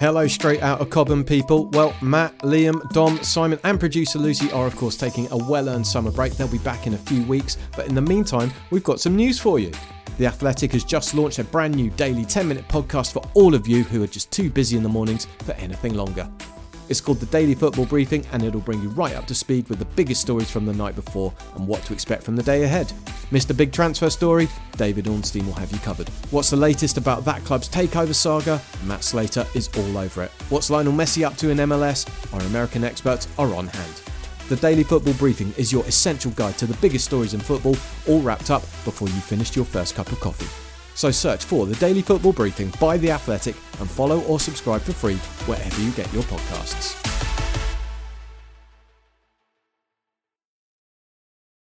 Hello, straight out of Cobham people. Well, Matt, Liam, Dom, Simon, and producer Lucy are, of course, taking a well earned summer break. They'll be back in a few weeks, but in the meantime, we've got some news for you. The Athletic has just launched a brand new daily 10 minute podcast for all of you who are just too busy in the mornings for anything longer. It's called the Daily Football Briefing and it'll bring you right up to speed with the biggest stories from the night before and what to expect from the day ahead. Mr. Big Transfer Story? David Ornstein will have you covered. What's the latest about that club's takeover saga? Matt Slater is all over it. What's Lionel Messi up to in MLS? Our American experts are on hand. The Daily Football Briefing is your essential guide to the biggest stories in football, all wrapped up before you finished your first cup of coffee. So search for the Daily Football Briefing by The Athletic and follow or subscribe for free wherever you get your podcasts.